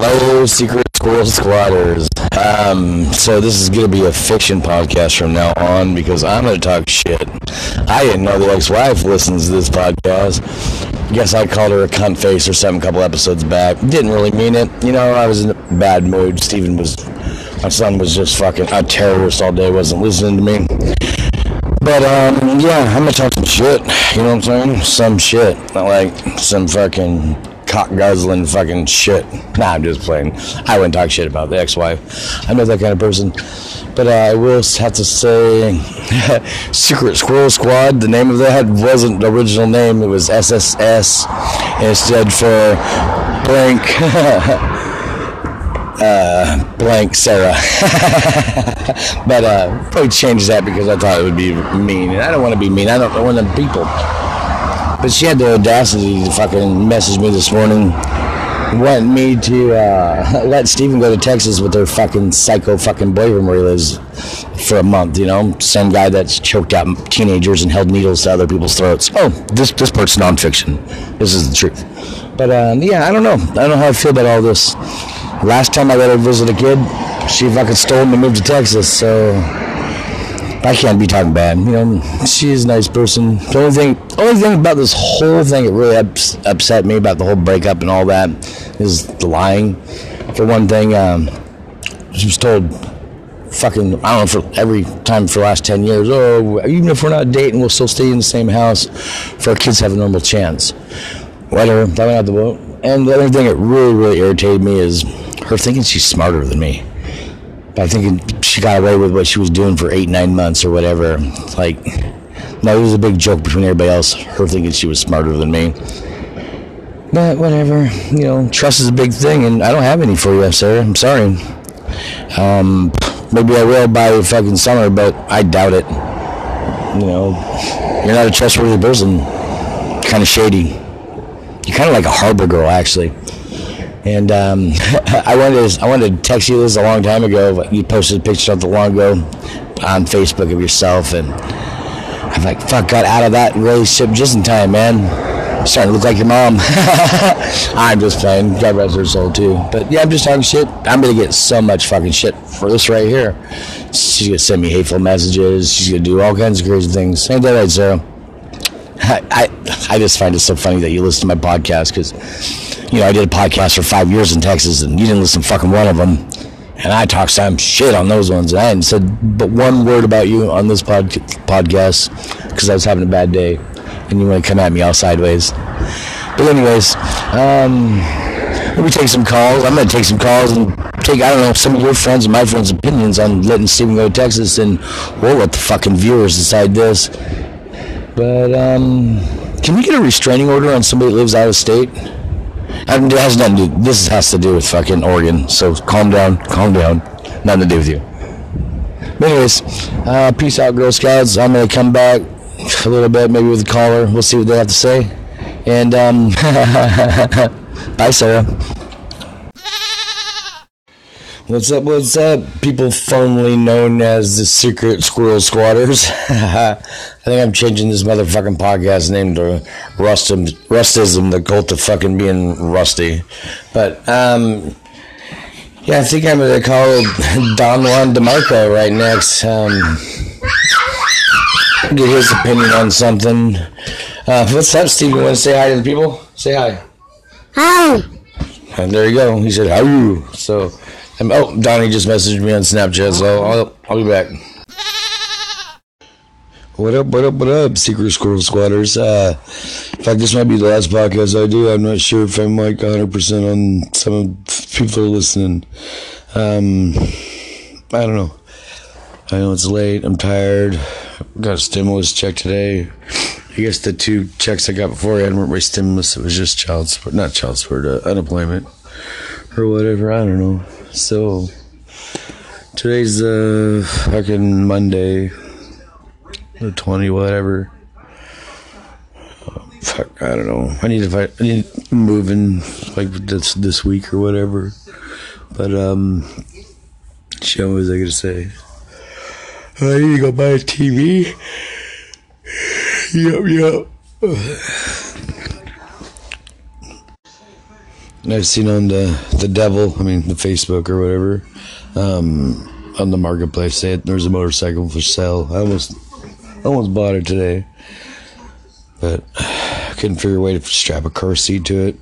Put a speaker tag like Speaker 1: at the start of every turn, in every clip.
Speaker 1: Hello, Secret Squirrel Squatters. Um, so this is gonna be a fiction podcast from now on because I'm gonna talk shit. I didn't know the ex-wife listens to this podcast. Guess I called her a cunt face or something a couple episodes back. Didn't really mean it. You know, I was in a bad mood. Steven was, my son was just fucking a terrorist all day. Wasn't listening to me. But um, yeah, I'm gonna talk some shit. You know what I'm saying? Some shit, not like some fucking cock guzzling fucking shit. Nah, I'm just playing. I wouldn't talk shit about the ex-wife. I'm not that kind of person. But uh, I will have to say, Secret Squirrel Squad. The name of that wasn't the original name. It was SSS, stood for blank. uh, blank Sarah. but uh, probably changed that because I thought it would be mean, and I don't want to be mean. I don't of them people. But she had the audacity to fucking message me this morning, want me to uh, let Steven go to Texas with her fucking psycho fucking boyfriend where he lives for a month. You know, same guy that's choked out teenagers and held needles to other people's throats. Oh, this this part's nonfiction. This is the truth. But um, yeah, I don't know. I don't know how I feel about all this. Last time I let her visit a kid, she fucking stole him and moved to Texas. So I can't be talking bad. You know, she is a nice person. The only thing, only thing about this whole thing that really ups, upset me about the whole breakup and all that is the lying. For one thing, um, she was told, fucking, I don't know, for every time for the last 10 years, oh, even if we're not dating, we'll still stay in the same house for our kids have a normal chance. Whatever, that went out the boat. And the other thing that really, really irritated me is her thinking she's smarter than me by thinking she got away with what she was doing for eight, nine months or whatever. Like, no, it was a big joke between everybody else, her thinking she was smarter than me. But whatever, you know, trust is a big thing, and I don't have any for you, sir. I'm sorry. Um, maybe I will by fucking summer, but I doubt it. You know, you're not a trustworthy person. Kind of shady. You're kind of like a harbor girl, actually. And um, I wanted to, I wanted to text you this a long time ago. You posted a picture of the long ago on Facebook of yourself, and I'm like, fuck, got out of that relationship just in time, man. Starting to look like your mom. I'm just playing. God rest her soul too. But yeah, I'm just talking shit. I'm gonna get so much fucking shit for this right here. She's gonna send me hateful messages. She's gonna do all kinds of crazy things. Ain't that right, Sarah? I, I, just find it so funny that you listen to my podcast because you know, I did a podcast for five years in Texas, and you didn't listen to fucking one of them. And I talked some shit on those ones. And I hadn't said but one word about you on this pod- podcast because I was having a bad day, and you want to come at me all sideways. But anyways, um, let me take some calls. I'm gonna take some calls and take I don't know some of your friends and my friends' opinions on letting Steven go to Texas, and we'll let the fucking viewers decide this. But um, can we get a restraining order on somebody that lives out of state? I mean, it has nothing to do. This has to do with fucking Oregon. So calm down, calm down. Nothing to do with you. But anyways, uh, peace out, Girl Scouts. I'm gonna come back a little bit, maybe with a caller. We'll see what they have to say. And um, bye, Sarah. What's up? What's up? People formerly known as the Secret Squirrel Squatters. I think I'm changing this motherfucking podcast name to Rustum, Rustism, the cult of fucking being rusty. But, um, yeah, I think I'm going to call Don Juan DeMarco right next. Um, get his opinion on something. Uh, what's up, Steve? You want to say hi to the people? Say hi.
Speaker 2: Hi.
Speaker 1: And there you go. He said, how you? So, oh, Donnie just messaged me on Snapchat, so I'll, I'll be back. What up, what up, what up, Secret Squirrel Squatters? Uh, in fact, this might be the last podcast I do. I'm not sure if I'm like 100% on some of people listening. Um, I don't know. I know it's late. I'm tired. Got a stimulus check today. I guess the two checks I got before I weren't my stimulus. It was just child support, not child support, uh, unemployment or whatever. I don't know. So today's uh fucking Monday, the twenty whatever. Oh, fuck, I don't know. I need to find. I need moving like this this week or whatever. But um, shit, what was I gonna say? I need to go buy a TV. Yep, yep. I've seen on the the devil, I mean the Facebook or whatever, um, on the marketplace. Say there's a motorcycle for sale. I almost almost bought it today, but I couldn't figure a way to strap a car seat to it.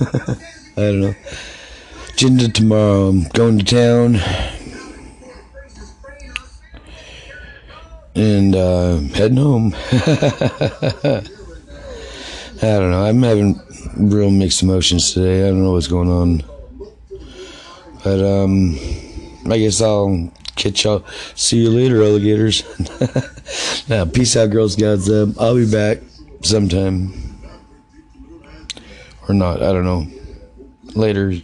Speaker 1: I don't know. Agenda tomorrow. I'm going to town. And uh, heading home. I don't know. I'm having real mixed emotions today. I don't know what's going on. But um I guess I'll catch y'all. See you later, alligators. now, peace out, girls, Scouts. Uh, I'll be back sometime. Or not. I don't know. Later.